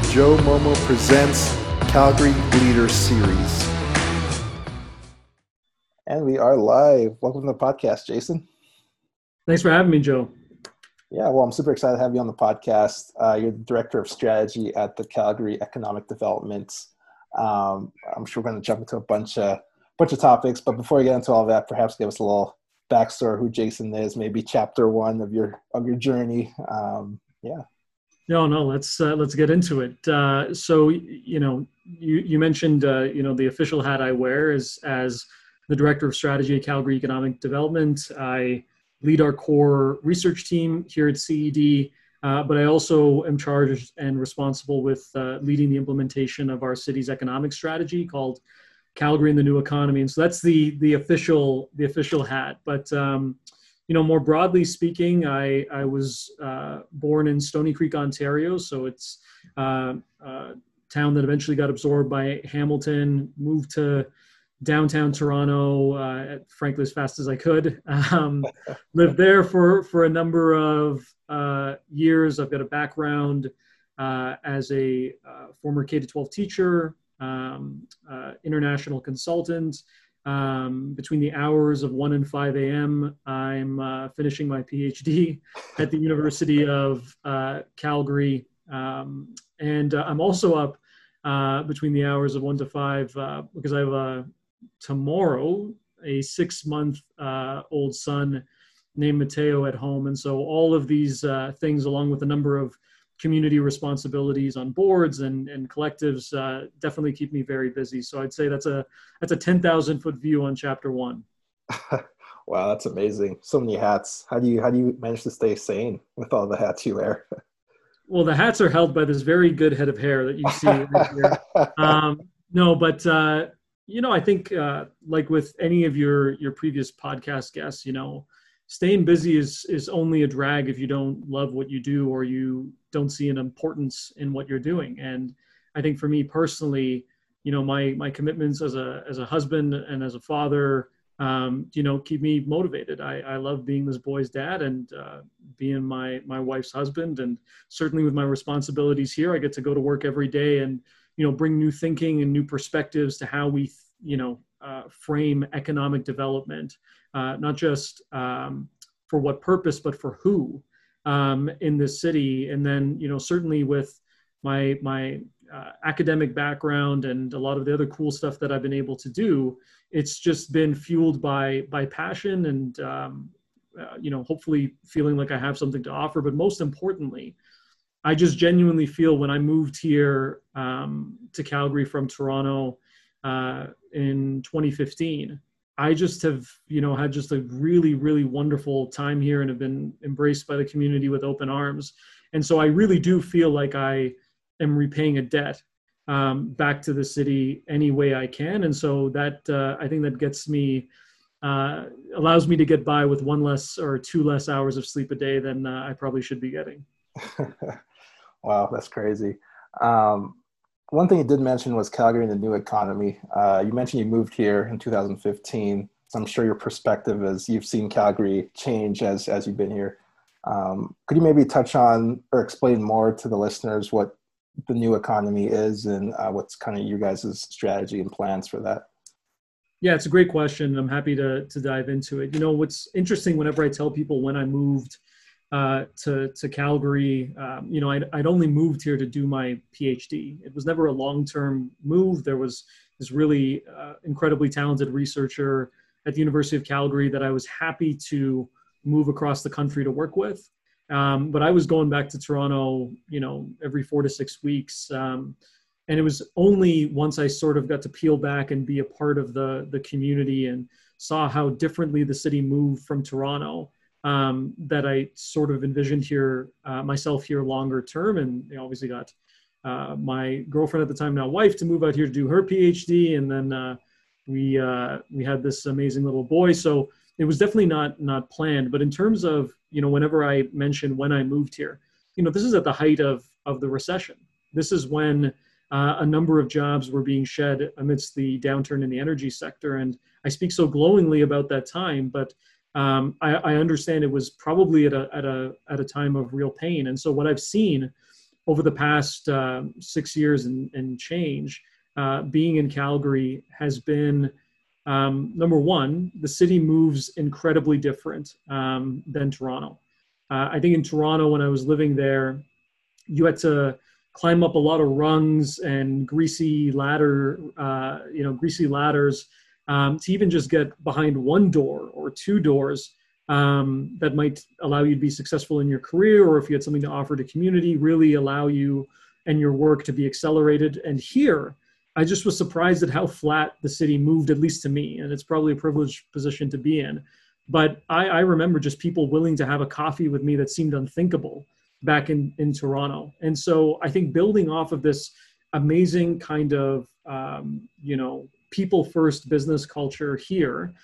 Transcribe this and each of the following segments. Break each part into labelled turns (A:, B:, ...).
A: the Joe Momo Presents Calgary Leader Series. And we are live. Welcome to the podcast, Jason.
B: Thanks for having me, Joe.
A: Yeah, well, I'm super excited to have you on the podcast. Uh, you're the director of strategy at the Calgary Economic Development. Um, I'm sure we're going to jump into a bunch of bunch of topics, but before we get into all that, perhaps give us a little backstory who Jason is, maybe chapter one of your of your journey. Um, yeah.
B: No, no. Let's uh, let's get into it. Uh, so you know, you you mentioned uh, you know the official hat I wear is as the director of strategy at Calgary Economic Development. I lead our core research team here at CED, uh, but I also am charged and responsible with uh, leading the implementation of our city's economic strategy called Calgary and the New Economy. And so that's the the official the official hat. But um, you know, more broadly speaking, I I was uh, born in Stoney Creek, Ontario, so it's uh, a town that eventually got absorbed by Hamilton. Moved to downtown Toronto, uh, frankly, as fast as I could. Um, lived there for, for a number of uh, years. I've got a background uh, as a uh, former K 12 teacher, um, uh, international consultant. Um, between the hours of 1 and 5 a.m., I'm uh, finishing my PhD at the University of uh, Calgary. Um, and I'm also up between the hours of 1 to 5 because I have a tomorrow a six month uh, old son named Mateo at home. And so all of these uh, things, along with a number of community responsibilities on boards and, and collectives, uh, definitely keep me very busy. So I'd say that's a that's a ten thousand foot view on chapter one.
A: wow, that's amazing! So many hats. How do you how do you manage to stay sane with all the hats you wear?
B: well, the hats are held by this very good head of hair that you see right here. Um, no, but uh, you know, I think uh, like with any of your your previous podcast guests, you know, staying busy is is only a drag if you don't love what you do or you don't see an importance in what you're doing. And I think for me personally, you know, my my commitments as a as a husband and as a father, um, you know, keep me motivated. I, I love being this boy's dad and uh, being my my wife's husband, and certainly with my responsibilities here, I get to go to work every day and you know bring new thinking and new perspectives to how we you know uh, frame economic development uh, not just um, for what purpose but for who um, in this city. And then you know certainly with my my uh, academic background and a lot of the other cool stuff that I've been able to do it's just been fueled by by passion and um, uh, you know hopefully feeling like I have something to offer. But most importantly I just genuinely feel when I moved here um, to Calgary from Toronto uh, in 2015, I just have, you know, had just a really, really wonderful time here and have been embraced by the community with open arms. And so I really do feel like I am repaying a debt um, back to the city any way I can. And so that, uh, I think that gets me, uh, allows me to get by with one less or two less hours of sleep a day than uh, I probably should be getting.
A: wow, that's crazy. Um, one thing you did mention was Calgary and the new economy. Uh, you mentioned you moved here in 2015. So I'm sure your perspective is you've seen Calgary change as as you've been here. Um, could you maybe touch on or explain more to the listeners what the new economy is and uh, what's kind of your guys' strategy and plans for that?
B: Yeah, it's a great question. I'm happy to to dive into it. You know, what's interesting whenever I tell people when I moved uh, to to Calgary. Um, you know, I'd, I'd only moved here to do my PhD. It was never a long term move. There was this really uh, incredibly talented researcher at the University of Calgary that I was happy to move across the country to work with. Um, but I was going back to Toronto, you know, every four to six weeks. Um, and it was only once I sort of got to peel back and be a part of the the community and saw how differently the city moved from Toronto um, that I sort of envisioned here uh, myself here longer term, and know, obviously got uh, my girlfriend at the time, now wife, to move out here to do her PhD, and then uh, we uh, we had this amazing little boy. So it was definitely not not planned. But in terms of you know, whenever I mention when I moved here, you know, this is at the height of of the recession. This is when uh, a number of jobs were being shed amidst the downturn in the energy sector, and I speak so glowingly about that time, but um, I, I, understand it was probably at a, at, a, at a time of real pain. And so what I've seen over the past uh, six years and, and change, uh, being in Calgary has been um, number one, the city moves incredibly different um, than Toronto. Uh, I think in Toronto, when I was living there, you had to climb up a lot of rungs and greasy ladder, uh, you know, greasy ladders um, to even just get behind one door or two doors um, that might allow you to be successful in your career, or if you had something to offer to community, really allow you and your work to be accelerated. And here, I just was surprised at how flat the city moved, at least to me, and it's probably a privileged position to be in. But I, I remember just people willing to have a coffee with me that seemed unthinkable back in, in Toronto. And so I think building off of this amazing kind of, um, you know, people first business culture here,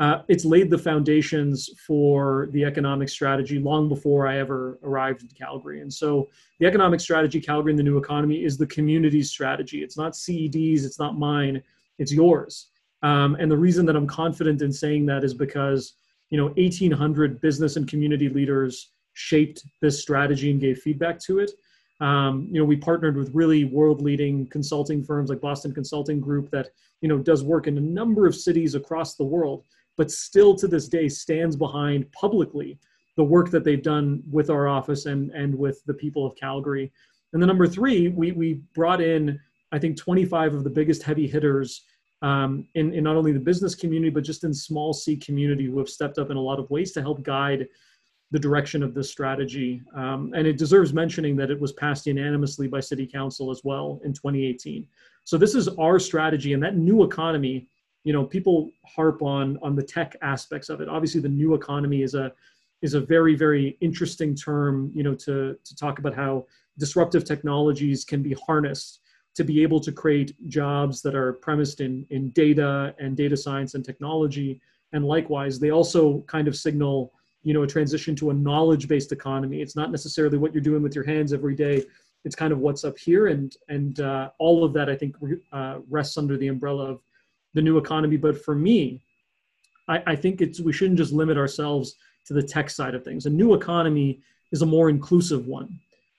B: uh, it's laid the foundations for the economic strategy long before I ever arrived in Calgary. And so the economic strategy, Calgary and the new economy, is the community's strategy. It's not CED's, it's not mine, it's yours. Um, and the reason that I'm confident in saying that is because, you know, 1,800 business and community leaders shaped this strategy and gave feedback to it. Um, you know, we partnered with really world-leading consulting firms like Boston Consulting Group that you know does work in a number of cities across the world, but still to this day stands behind publicly the work that they've done with our office and and with the people of Calgary. And the number three, we we brought in I think 25 of the biggest heavy hitters um, in, in not only the business community but just in small C community who have stepped up in a lot of ways to help guide the direction of this strategy. Um, and it deserves mentioning that it was passed unanimously by City Council as well in 2018. So this is our strategy, and that new economy. You know, people harp on on the tech aspects of it. Obviously, the new economy is a is a very very interesting term. You know, to to talk about how disruptive technologies can be harnessed to be able to create jobs that are premised in in data and data science and technology. And likewise, they also kind of signal you know a transition to a knowledge based economy. It's not necessarily what you're doing with your hands every day. It's kind of what's up here. And and uh, all of that i think uh, rests under the umbrella of the new economy. But for me I, I think it's we shouldn't just limit ourselves to the tech side of things. A new economy is a more inclusive one.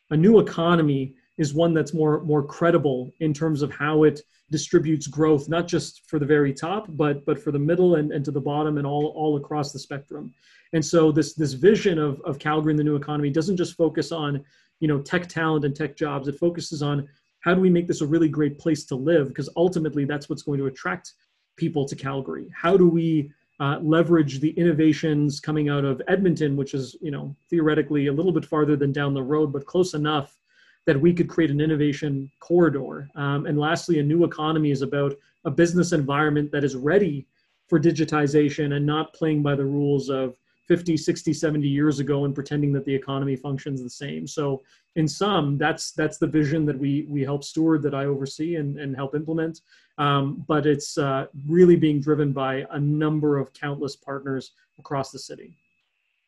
B: A new economy is one that's more more credible in terms of how it distributes growth not just for the very top but but for the middle and, and to the bottom and all all across the spectrum and so this this vision of, of Calgary and the new economy doesn't just focus on you know tech talent and tech jobs. It focuses on how do we make this a really great place to live because ultimately that's what's going to attract people to Calgary. How do we uh, leverage the innovations coming out of Edmonton, which is you know theoretically a little bit farther than down the road, but close enough that we could create an innovation corridor. Um, and lastly, a new economy is about a business environment that is ready for digitization and not playing by the rules of 50 60 70 years ago and pretending that the economy functions the same. So in sum that's that's the vision that we we help steward that i oversee and, and help implement. Um, but it's uh, really being driven by a number of countless partners across the city.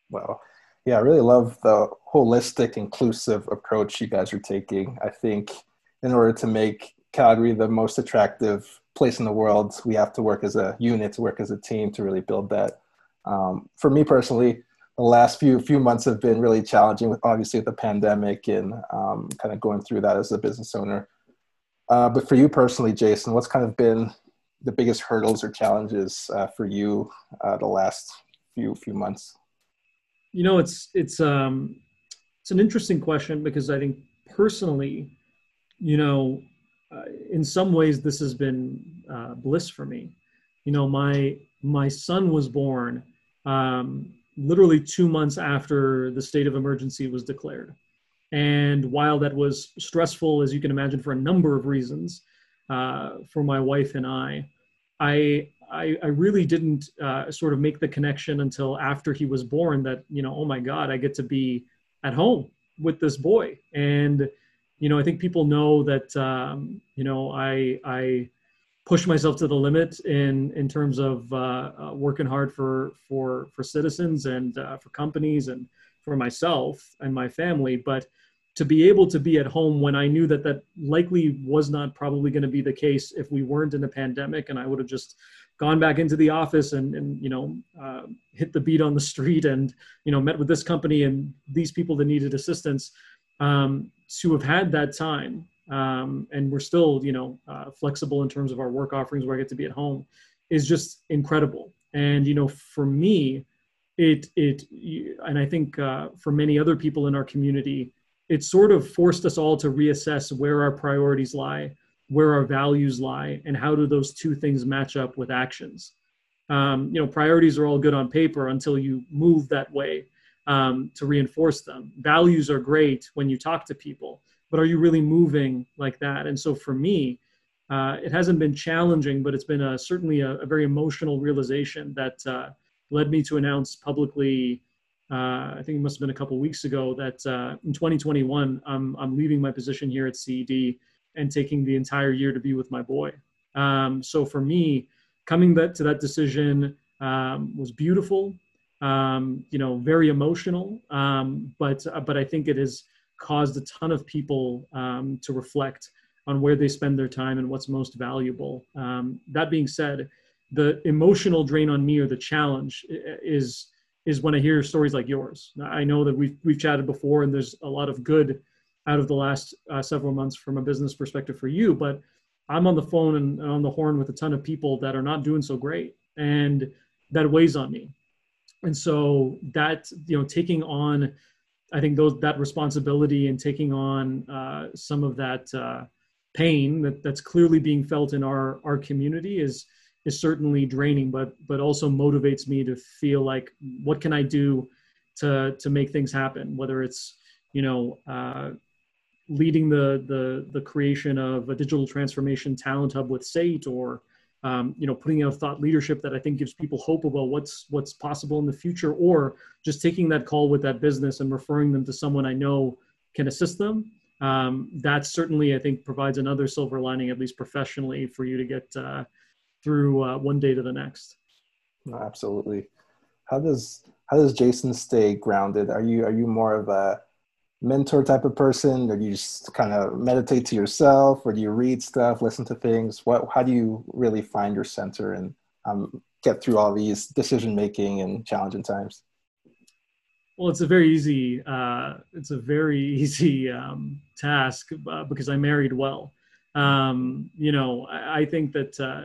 A: Wow yeah i really love the holistic inclusive approach you guys are taking i think in order to make calgary the most attractive place in the world we have to work as a unit to work as a team to really build that um, for me personally, the last few few months have been really challenging with obviously with the pandemic and um, kind of going through that as a business owner. Uh, but for you personally, Jason, what's kind of been the biggest hurdles or challenges uh, for you uh, the last few few months?
B: You know, it's it's um, it's an interesting question because I think personally, you know, uh, in some ways this has been uh, bliss for me. You know, my my son was born um, literally two months after the state of emergency was declared. And while that was stressful, as you can imagine, for a number of reasons uh, for my wife and I, I, I, I really didn't uh, sort of make the connection until after he was born that, you know, oh my God, I get to be at home with this boy. And, you know, I think people know that, um, you know, I, I, push myself to the limit in in terms of uh, uh, working hard for for for citizens and uh, for companies and for myself and my family but to be able to be at home when i knew that that likely was not probably going to be the case if we weren't in a pandemic and i would have just gone back into the office and, and you know uh, hit the beat on the street and you know met with this company and these people that needed assistance um, to have had that time. Um, and we're still you know uh, flexible in terms of our work offerings where i get to be at home is just incredible. And you know for me it it and i think uh, for many other people in our community it sort of forced us all to reassess where our priorities lie where our values lie and how do those two things match up with actions. Um, you know priorities are all good on paper until you move that way um, to reinforce them. Values are great when you talk to people but are you really moving like that? And so for me uh, it hasn't been challenging but it's been a, certainly a, a very emotional realization that uh, led me to announce publicly uh, I think it must have been a couple weeks ago that uh, in 2021 I'm, I'm leaving my position here at CED and taking the entire year to be with my boy. Um, so for me, coming back to that decision um, was beautiful, um, you know, very emotional. Um, but but I think it has caused a ton of people um, to reflect on where they spend their time and what's most valuable. Um, that being said, the emotional drain on me or the challenge is is when I hear stories like yours. I know that we've we've chatted before, and there's a lot of good out of the last uh, several months from a business perspective for you, but I'm on the phone and, on the horn with a ton of people that are not doing so great, and that weighs on me. And so that you know, taking on, I think those that responsibility and taking on uh, some of that uh, pain that, that's clearly being felt in our our community is is certainly draining, but but also motivates me to feel like what can I do to to make things happen, whether it's you know uh, leading the the the creation of a digital transformation talent hub with SAIT or um, you know putting out thought leadership that I think gives people hope about what's what's possible in the future or just taking that call with that business and referring them to someone I know can assist them. Um, that certainly I think provides another silver lining at least professionally for you to get uh, through uh, one day to the next.
A: Absolutely. How does how does Jason stay grounded? Are you are you more of a mentor type of person? Or do you just kind of meditate to yourself? Or do you read stuff listen to things? What how do you really find your center and um, get through all these decision making and challenging times?
B: Well it's a very easy uh, it's a very easy um, task uh, because i married well. Um, you know I, I think that uh,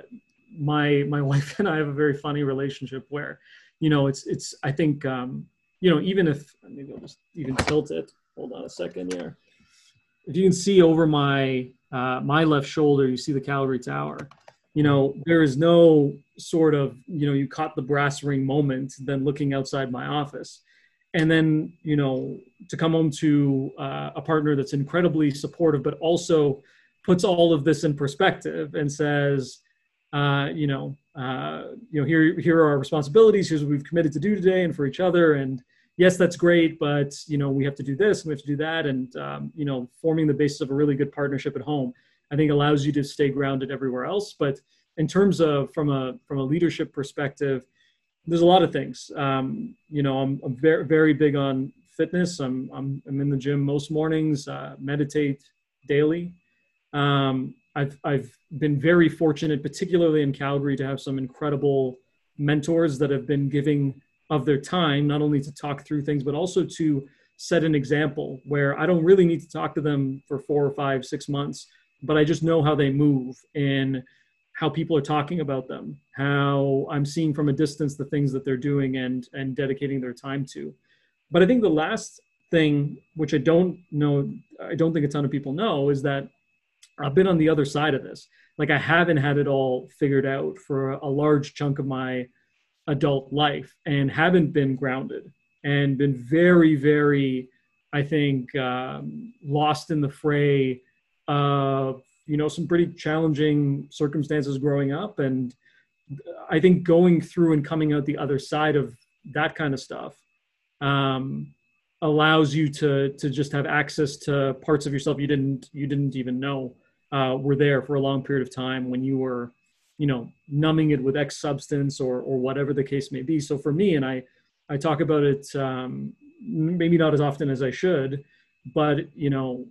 B: my my wife and i have a very funny relationship where you know it's it's i think um, you know even if maybe i'll just even tilt it hold on a second here. If you can see over my uh, my left shoulder, you see the Calgary Tower. You know, there is no sort of, you know, you caught the brass ring moment than looking outside my office. And then, you know, to come home to uh, a partner that's incredibly supportive, but also puts all of this in perspective and says, uh, you know, uh, you know, here, here are our responsibilities. Here's what we've committed to do today and for each other. And, yes, that's great, but you know we have to do this and we have to do that, and um, you know forming the basis of a really good partnership at home, I think allows you to stay grounded everywhere else. But in terms of from a from a leadership perspective, there's a lot of things. Um, you know, I'm, I'm, very very big on fitness. I'm I'm, I'm in the gym most mornings. Uh, meditate daily. Um, I've I've been very fortunate, particularly in Calgary, to have some incredible mentors that have been giving of their time, not only to talk through things, but also to set an example where I don't really need to talk to them for four or five, six months, but I just know how they move and how people are talking about them, how I'm seeing from a distance the things that they're doing and and dedicating their time to. But I think the last thing, which I don't know, I don't think a ton of people know, is that I've been on the other side of this. Like I haven't had it all figured out for a large chunk of my adult life and haven't been grounded and been very, very, I think, um, lost in the fray of, you know, some pretty challenging circumstances growing up. And I think going through and coming out the other side of that kind of stuff um, allows you to, to just have access to parts of yourself you didn't, you didn't even know uh, were there for a long period of time when you were you know numbing it with x substance or or whatever the case may be so for me and i i talk about it um, maybe not as often as i should but you know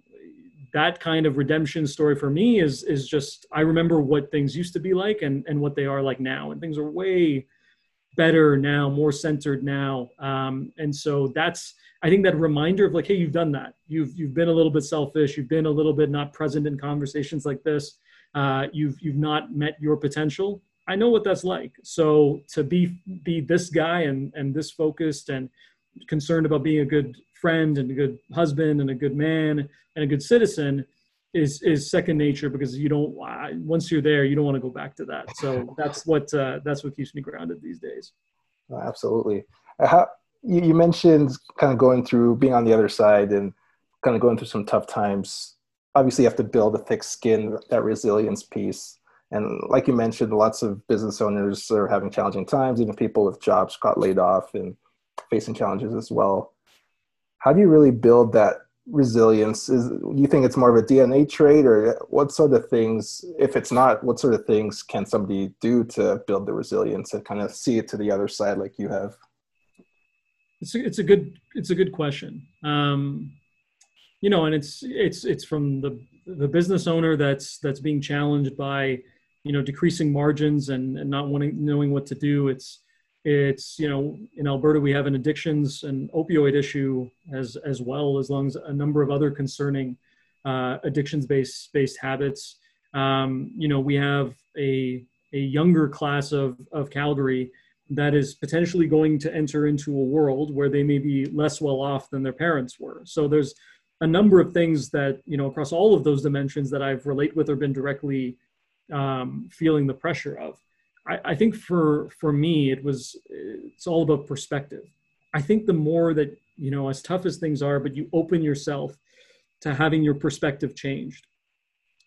B: that kind of redemption story for me is is just i remember what things used to be like and and what they are like now and things are way better now, more centered now. Um, and so that's, I think that reminder of like, hey, you've done that. You've you've been a little bit selfish. You've been a little bit not present in conversations like this. Uh, you've you've not met your potential. I know what that's like. So to be be this guy and and this focused and concerned about being a good friend and a good husband and a good man and a good citizen is is second nature because you don't once you're there you don't want to go back to that so that's what uh, that's what keeps me grounded these days
A: absolutely How, you, you mentioned kind of going through being on the other side and kind of going through some tough times obviously you have to build a thick skin that resilience piece. And like you mentioned lots of business owners are having challenging times even people with jobs got laid off and facing challenges as well. How do you really build that resilience? Is do you think it's more of a dna trait or what sort of things if it's not what sort of things can somebody do to build the resilience and kind of see it to the other side like you have?
B: It's a, it's a good it's a good question. Um, you know and it's it's it's from the the business owner that's that's being challenged by you know decreasing margins and, and not wanting knowing what to do. It's it's you know in alberta we have an addictions and opioid issue as as well as long as a number of other concerning uh, addictions based based habits. Um, you know we have a a younger class of of calgary that is potentially going to enter into a world where they may be less well off than their parents were. So there's a number of things that you know across all of those dimensions that i've relate with or been directly um, feeling the pressure of I, I think for for me it was it's all about perspective. I think the more that you know, as tough as things are, but you open yourself to having your perspective changed,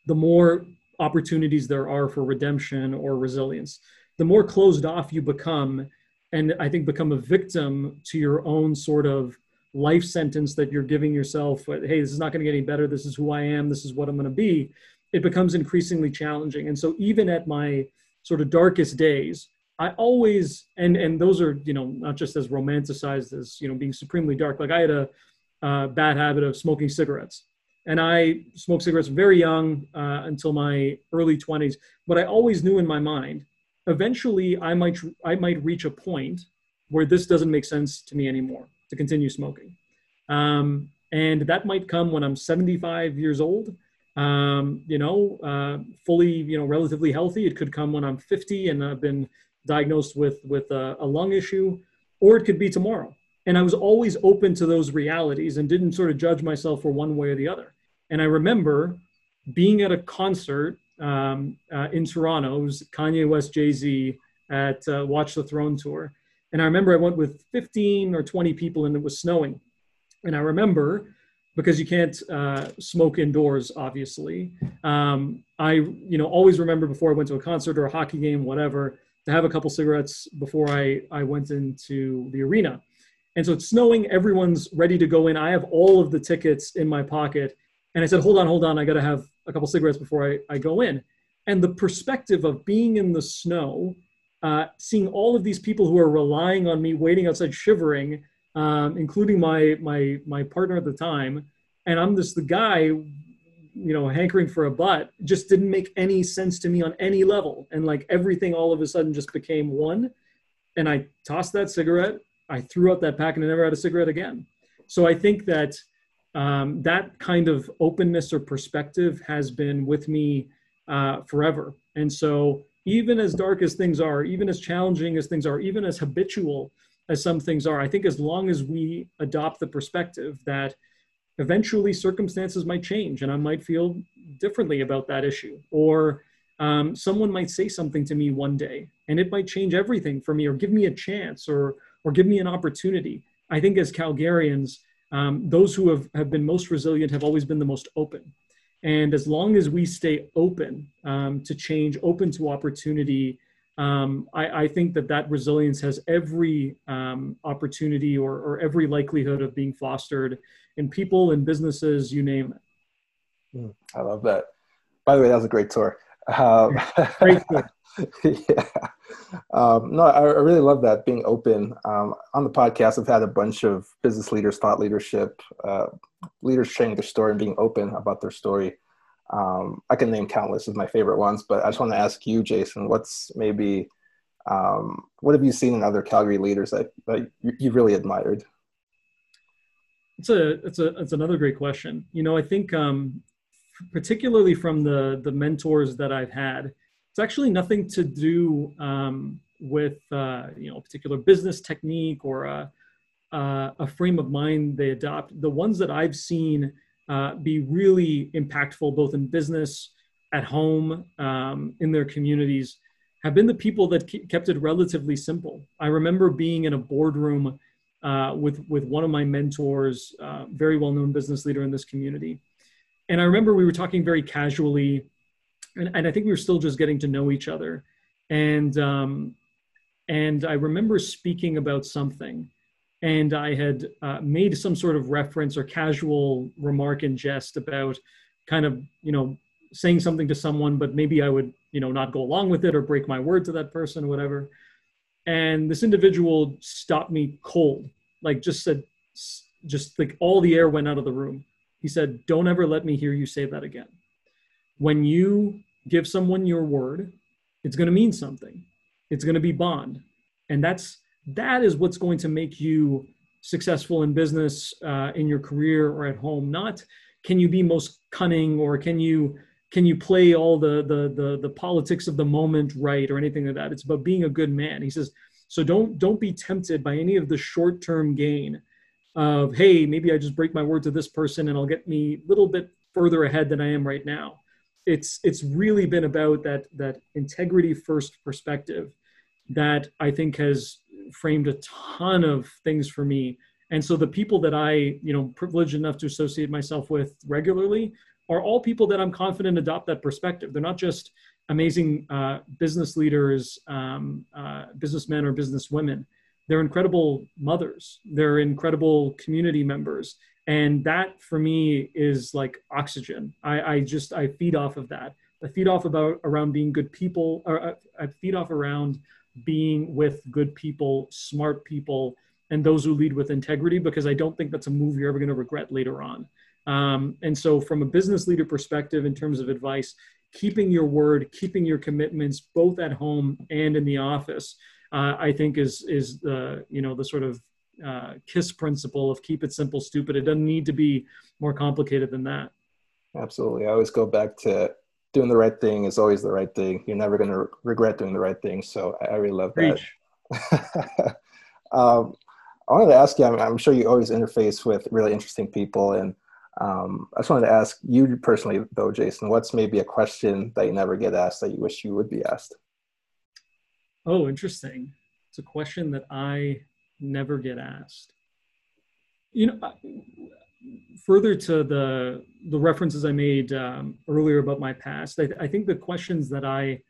B: the more opportunities there are for redemption or resilience. The more closed off you become, and I think become a victim to your own sort of life sentence that you're giving yourself hey this is not going to get any better. This is who i am. This is what i'm going to be. It becomes increasingly challenging. And so even at my sort of darkest days, I always and and those are you know not just as romanticized as you know being supremely dark. Like I had a uh, bad habit of smoking cigarettes, and I smoked cigarettes very young uh, until my early twenties. But I always knew in my mind, eventually I might I might reach a point where this doesn't make sense to me anymore to continue smoking, um, and that might come when I'm 75 years old um, you know, uh, fully, you know, relatively healthy. It could come when I'm 50 and I've been diagnosed with with a, a, lung issue, or it could be tomorrow. And I was always open to those realities and didn't sort of judge myself for one way or the other. And I remember being at a concert um, uh, in Toronto. It was Kanye West, Jay Z at uh, Watch the Throne tour. And I remember I went with 15 or 20 people and it was snowing. And I remember because you can't uh, smoke indoors, obviously. Um, I, you know, always remember before I went to a concert or a hockey game, whatever, to have a couple cigarettes before I, I went into the arena. And so it's snowing, everyone's ready to go in. I have all of the tickets in my pocket. And I said, hold on, hold on, I got to have a couple cigarettes before I, I go in. And the perspective of being in the snow, uh, seeing all of these people who are relying on me, waiting outside, shivering, um, including my my my partner at the time, and I'm just the guy, you know, hankering for a butt. Just didn't make any sense to me on any level, and like everything all of a sudden just became one. And I tossed that cigarette. I threw out that pack, and I never had a cigarette again. So I think that um, that kind of openness or perspective has been with me uh, forever. And so even as dark as things are, even as challenging as things are, even as habitual as some things are. I think as long as we adopt the perspective that eventually circumstances might change and I might feel differently about that issue, or um, someone might say something to me one day and it might change everything for me or give me a chance or, or give me an opportunity. I think as Calgarians, um, those who have, have been most resilient have always been the most open. And as long as we stay open um, to change, open to opportunity, um, I, I, think that that resilience has every um, opportunity or, or, every likelihood of being fostered in people and businesses, you name it.
A: Mm, I love that. By the way, that was a great tour. Um, yeah. Um, no, I, I, really love that being open. Um, on the podcast, I've had a bunch of business leaders, thought leadership, uh, leaders sharing their story and being open about their story. Um, I can name countless of my favorite ones, but I just want to ask you, Jason, what's maybe Um, what have you seen in other Calgary leaders that, that you really admired?
B: It's a it's a it's another great question. You know, I think um, particularly from the the mentors that I've had, it's actually nothing to do um, with uh, you know a particular business technique or a, uh, a frame of mind they adopt. The ones that I've seen uh, be really impactful, both in business, at home, um, in their communities, have been the people that kept it relatively simple. I remember being in a boardroom uh, with with one of my mentors, uh, very well known business leader in this community, and I remember we were talking very casually, and, and I think we were still just getting to know each other, and um, and I remember speaking about something, and I had uh, made some sort of reference or casual remark in jest about kind of you know saying something to someone, but maybe I would you know not go along with it or break my word to that person or whatever. And this individual stopped me cold like just said just like all the air went out of the room he said don't ever let me hear you say that again. When you give someone your word it's going to mean something. It's going to be bond. And that's that is what's going to make you successful in business uh, in your career or at home not can you be most cunning or can you can you play all the, the the the politics of the moment right or anything like that. It's about being a good man. He says so don't don't be tempted by any of the short term gain of hey maybe i just break my word to this person and i'll get me a little bit further ahead than i am right now it's it's really been about that that integrity first perspective that i think has framed a ton of things for me and so the people that i you know privileged enough to associate myself with regularly are all people that I'm confident adopt that perspective. They're not just amazing uh, business leaders, um, uh, businessmen or businesswomen. They're incredible mothers. They're incredible community members, and that for me is like oxygen. I, I just I feed off of that. I feed off about around being good people. Or uh, I feed off around being with good people, smart people, and those who lead with integrity because I don't think that's a move you're ever going to regret later on. Um, and so, from a business leader perspective, in terms of advice, keeping your word, keeping your commitments, both at home and in the office, uh, I think is is the you know the sort of uh, kiss principle of keep it simple, stupid. It doesn't need to be more complicated than that.
A: Absolutely, I always go back to doing the right thing is always the right thing. You're never going to re- regret doing the right thing. So I, really love that. um, I wanted to ask you. I'm, I'm sure you always interface with really interesting people and um, I just wanted to ask you personally, though, Jason, what's maybe a question that you never get asked that you wish you would be asked?
B: Oh, interesting. It's a question that I never get asked. You know, further to the the references I made um, earlier about my past, I, I think the questions that I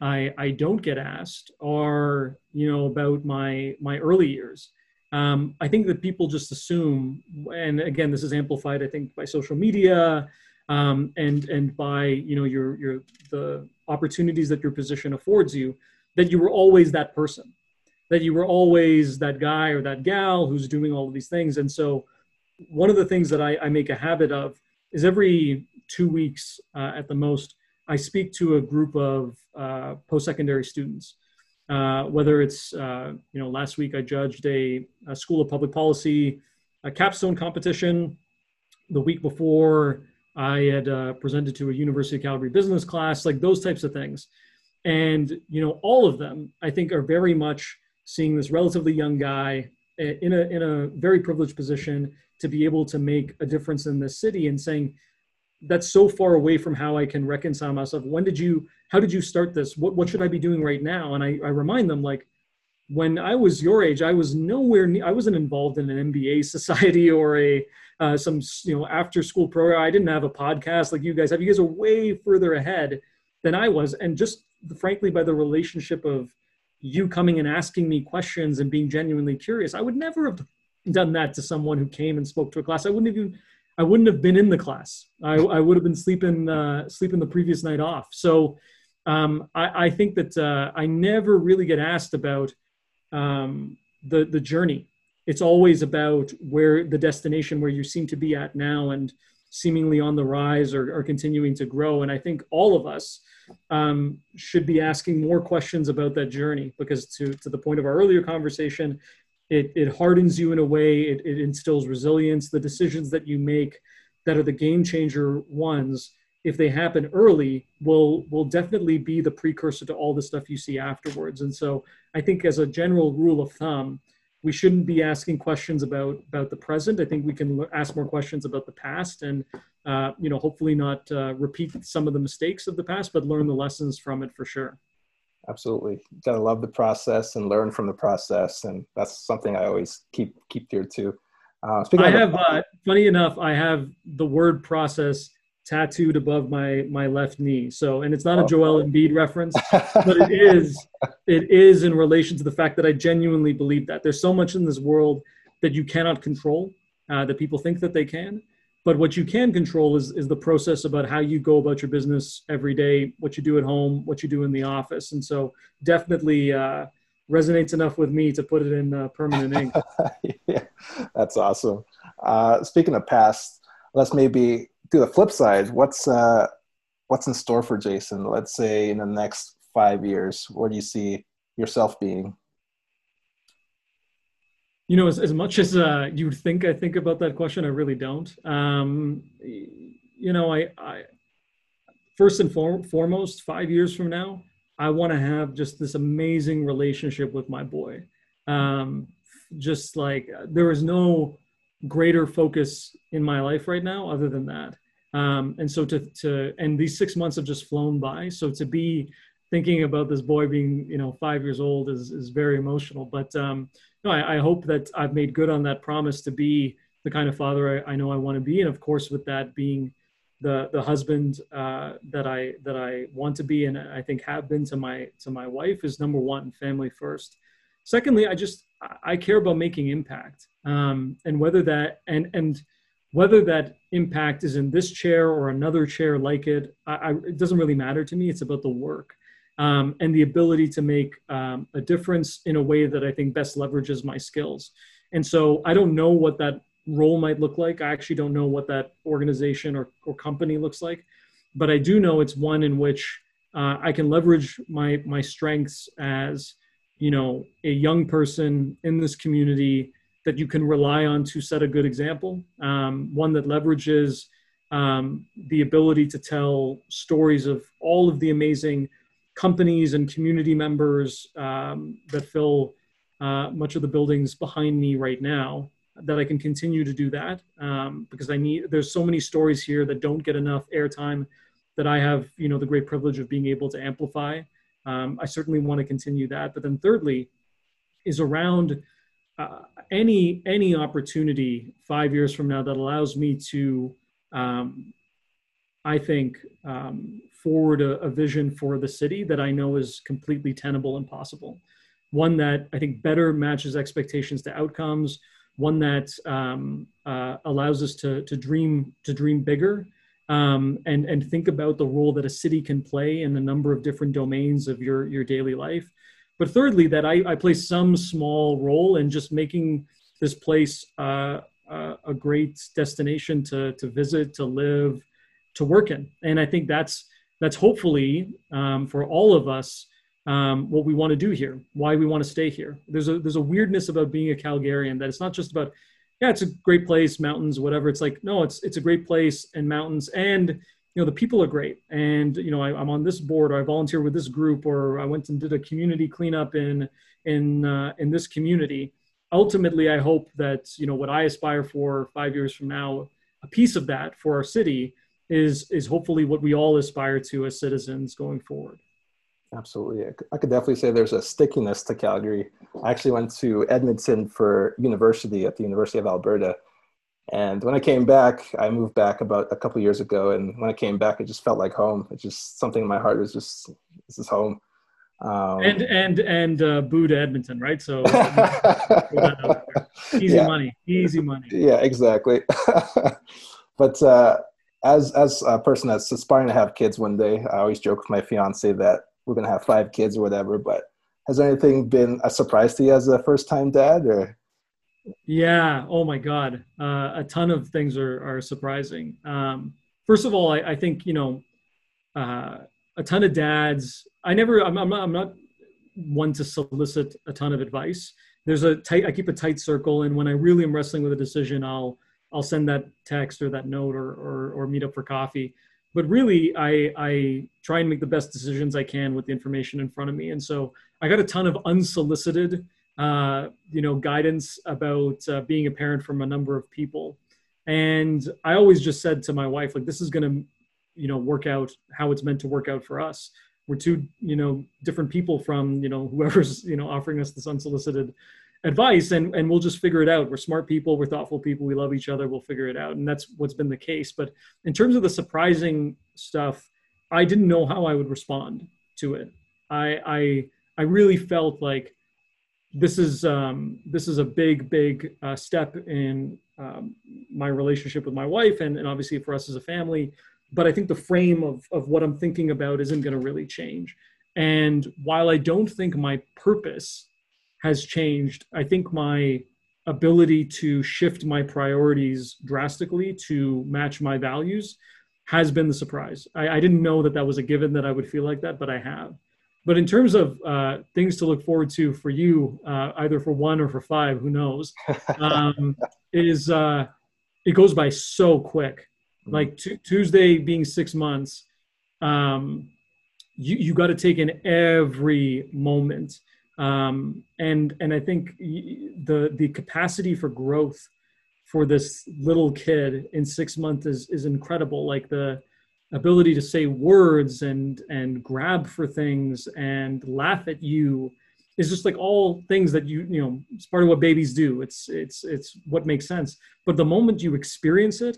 B: I, I don't get asked are you know about my my early years um, I think that people just assume, and again, this is amplified, I think, by social media um, and and by you know your your the opportunities that your position affords you, that you were always that person, that you were always that guy or that gal who's doing all of these things. And so, one of the things that I, I make a habit of is every two weeks uh, at the most, I speak to a group of uh, post-secondary students uh, whether it's, uh, you know, last week I judged a, a, School of Public Policy a capstone competition. The week before, I had uh, presented to a University of Calgary business class, like those types of things. And, you know, all of them, I think, are very much seeing this relatively young guy in a, in a very privileged position to be able to make a difference in this city and saying, that's so far away from how I can reconcile myself. When did you, how did you start this? What, what should I be doing right now? And I, I remind them like, when I was your age, I was nowhere near, I wasn't involved in an MBA society or a, uh, some, you know, after school program. I didn't have a podcast like you guys have. You guys are way further ahead than I was. And just frankly, by the relationship of you coming and asking me questions and being genuinely curious, I would never have done that to someone who came and spoke to a class. I wouldn't even I wouldn't have been in the class. I, I would have been sleeping uh, sleeping the previous night off. So um, I, I, think that uh, I never really get asked about um, the the journey. It's always about where the destination where you seem to be at now. And seemingly on the rise or, or continuing to grow. And I think all of us um, should be asking more questions about that journey because, to, to the point of our earlier conversation, it, it hardens you in a way, it, it instills resilience. The decisions that you make that are the game changer ones, if they happen early, will will definitely be the precursor to all the stuff you see afterwards. And so I think as a general rule of thumb, we shouldn't be asking questions about about the present. I think we can ask more questions about the past, and uh, you know, hopefully not uh, repeat some of the mistakes of the past, but learn the lessons from it for sure.
A: Absolutely, gotta love the process and learn from the process, and that's something I always keep keep dear to.
B: Uh, I have, uh, funny enough, I have the word process tattooed above my my left knee. So, and it's not a oh. Joel Embiid reference, but it is it is in relation to the fact that I genuinely believe that there's so much in this world that you cannot control uh, that people think that they can. But what you can control is is the process about how you go about your business every day, what you do at home, what you do in the office, and so definitely. Uh, resonates enough with me to put it in uh, permanent ink.
A: yeah, that's awesome. Uh, speaking of past, let's maybe to the flip side, what's uh, what's in store for Jason? Let's say in the next five years, where do you see yourself being?
B: You know, as, as much as uh, you would think I think about that question, I really don't. Um, you know, I, I first and for, foremost, five years from now, I want to have just this amazing relationship with my boy. Um, just like there is no greater focus in my life right now other than that. Um, and so to, to, and these six months have just flown by. So to be thinking about this boy being, you know, five years old is, is very emotional. But um, no, I, I hope that I've made good on that promise to be the kind of father I, I know I want to be. And of course, with that being the, the husband uh, that I, that I want to be, and I think have been to my, to my wife is number one, family first. Secondly, I just, I care about making impact. Um, and whether that, and, and, whether that impact is in this chair or another chair like it, I, I, it doesn't really matter to me. It's about the work um, and the ability to make um, a difference in a way that I think best leverages my skills. And so I don't know what that role might look like. I actually don't know what that organization or, or company looks like, but I do know it's one in which uh, I can leverage my my strengths as you know a young person in this community that you can rely on to set a good example, um, one that leverages um, the ability to tell stories of all of the amazing companies and community members um, that fill uh, much of the buildings behind me right now that I can continue to do that. Um, because I need there's so many stories here that don't get enough airtime that I have you know the great privilege of being able to amplify. Um, I certainly want to continue that, but then thirdly is around uh, any any opportunity five years from now that allows me to, um, I think, um, forward a, a, vision for the city that I know is completely tenable and possible. One that I think better matches expectations to outcomes. One that um, uh, allows us to to dream to dream bigger. Um, and and think about the role that a city can play in a number of different domains of your your daily life but thirdly, that I, I play some small role in just making this place uh, uh, a great destination to, to visit, to live, to work in. And I think that's, that's hopefully um, for all of us um, what we want to do here, why we want to stay here. There's a, there's a weirdness about being a Calgarian that it's not just about, yeah, it's a great place, mountains, whatever. It's like, no, it's, it's a great place and mountains and you know the people are great. And you know I, am on this board or i volunteer with this group or i went and did a community cleanup in in uh, in this community. Ultimately i hope that you know what i aspire for five years from now a piece of that for our city is is hopefully what we all aspire to as citizens going forward.
A: Absolutely. I could definitely say there's a stickiness to calgary. I actually went to edmonton for university at the university of alberta and when I came back, I moved back about a couple years ago. And when I came back, it just felt like home. It's just something in my heart was just, this is home.
B: Um, and and and uh, boo to Edmonton, right? So easy yeah. money, easy money.
A: Yeah, exactly. but uh, as as a person that's aspiring to have kids one day, I always joke with my fiance that we're gonna have five kids or whatever. But has anything been a surprise to you as a first time dad, or
B: Yeah. Oh my God. Uh, a ton of things are are surprising. Um, first of all, I, I think you know uh, a ton of dads. I never. I'm, I'm not. I'm not one to solicit a ton of advice. There's a tight. I keep a tight circle, and when I really am wrestling with a decision, I'll I'll send that text or that note or or, or meet up for coffee. But really, I I try and make the best decisions I can with the information in front of me, and so I got a ton of unsolicited, uh, you know, guidance about uh, being a parent from a number of people. And I always just said to my wife, like, this is going to, you know, work out how it's meant to work out for us. We're two you know different people from you know whoever's you know offering us this unsolicited advice and and we'll just figure it out. We're smart people we're thoughtful people we love each other we'll figure it out. And that's what's been the case. But in terms of the surprising stuff i didn't know how i would respond to it. I i i really felt like this is um, this is a big big uh, step in um, my relationship with my wife and, and obviously for us as a family but I think the frame of, of what I'm thinking about isn't going to really change. And while I don't think my purpose has changed, I think my ability to shift my priorities drastically to match my values has been the surprise. I, I didn't know that that was a given that I would feel like that, but I have. But in terms of uh, things to look forward to for you, uh, either for one or for five, who knows, um, is uh, it goes by so quick. Mm-hmm. like t- Tuesday being six months, um, you you got to take in every moment, um, and and I think the the capacity for growth for this little kid in six months is is incredible. Like the ability to say words and and grab for things and laugh at you is just like all things that you you know it's part of what babies do it's it's it's what makes sense but the moment you experience it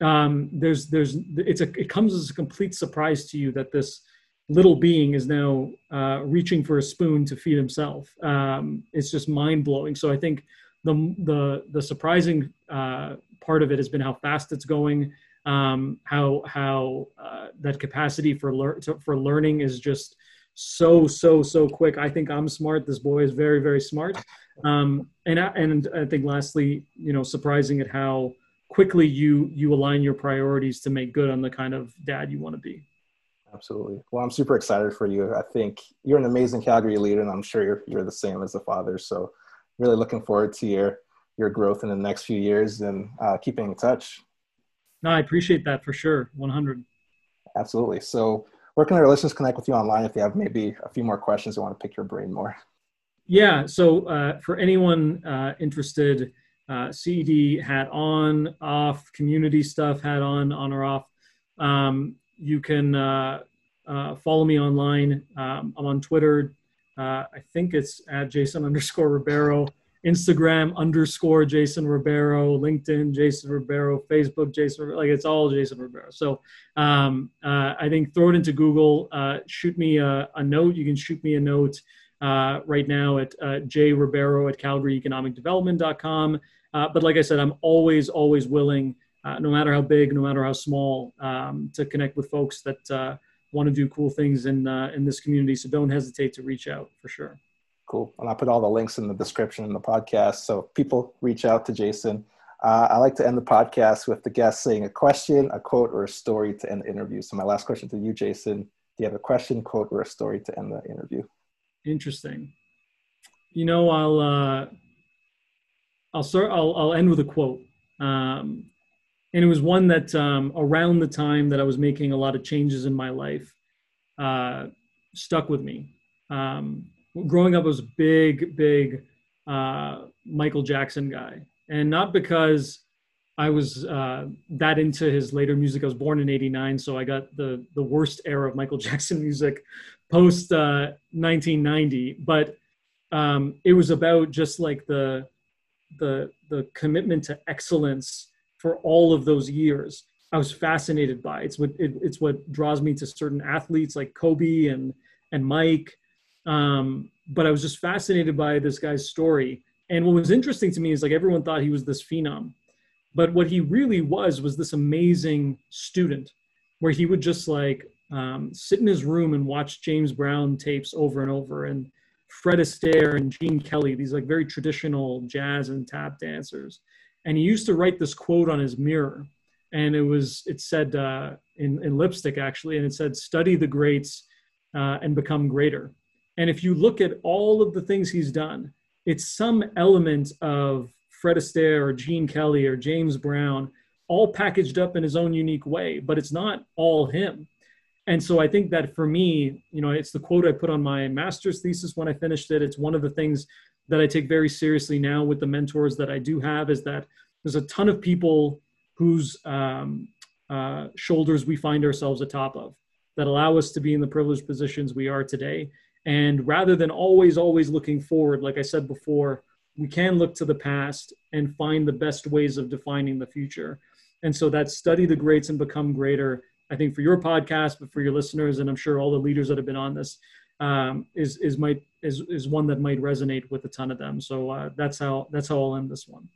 B: um, there's there's it's a it comes as a complete surprise to you that this little being is now uh, reaching for a spoon to feed himself. Um, it's just mind blowing. So I think the the the surprising uh, part of it has been how fast it's going, um, how how uh, that capacity for lear- to, for learning is just so so so quick. I think I'm smart. This boy is very very smart. Um, and and I think lastly, you know, surprising at how quickly you you align your priorities to make good on the kind of dad you want to be
A: absolutely well i'm super excited for you i think you're an amazing calgary leader and i'm sure you're, you're the same as a father so really looking forward to your your growth in the next few years and uh, keeping in touch
B: no i appreciate that for sure 100
A: absolutely so where can our listeners connect with you online if they have maybe a few more questions they want to pick your brain more
B: yeah so uh, for anyone uh, interested uh, CED hat on, off, community stuff hat on, on or off. Um, you can uh, uh, follow me online. Um, I'm on Twitter. Uh, I think it's at Jason underscore Ribeiro. Instagram underscore Jason Ribeiro, LinkedIn Jason Ribeiro, Facebook Jason like it's all Jason Ribeiro. So um, uh, I think throw it into Google, uh, shoot me a, a, note. You can shoot me a note uh, right now at uh, jribeiro at calgaryeconomicdevelopment.com. Uh, but like I said, I'm always, always willing, uh, no matter how big, no matter how small, um, to connect with folks that uh, want to do cool things in, uh, in this community. So don't hesitate to reach out for sure.
A: Cool. And I'll put all the links in the description in the podcast. So people reach out to Jason. Uh, I like to end the podcast with the guest saying a question, a quote, or a story to end the interview. So my last question to you, Jason, do you have a question, quote, or a story to end the interview?
B: Interesting. You know, I'll uh, I'll start. I'll I'll end with a quote, um, and it was one that um, around the time that I was making a lot of changes in my life, uh, stuck with me. Um, growing up, I was a big, big uh, Michael Jackson guy, and not because I was uh, that into his later music. I was born in '89, so I got the the worst era of Michael Jackson music post 1990. Uh, but um, it was about just like the the the commitment to excellence for all of those years i was fascinated by it's what it, it's what draws me to certain athletes like kobe and and mike um, but i was just fascinated by this guy's story and what was interesting to me is like everyone thought he was this phenom but what he really was was this amazing student where he would just like um, sit in his room and watch james brown tapes over and over and Fred Astaire and Gene Kelly, these like very traditional jazz and tap dancers. And he used to write this quote on his mirror. And it was, it said uh, in, in lipstick actually, and it said, study the greats uh, and become greater. And if you look at all of the things he's done, it's some element of Fred Astaire or Gene Kelly or James Brown, all packaged up in his own unique way, but it's not all him. And so I think that for me, you know, it's the quote I put on my master's thesis when I finished it. It's one of the things that I take very seriously now with the mentors that I do have is that there's a ton of people whose um, uh, shoulders we find ourselves atop of that allow us to be in the privileged positions we are today. And rather than always, always looking forward, like I said before, we can look to the past and find the best ways of defining the future. And so that study the greats and become greater, I think for your podcast, but for your listeners, and I'm sure all the leaders that have been on this, um, is is might is is one that might resonate with a ton of them. So uh, that's how that's how I'll end this one.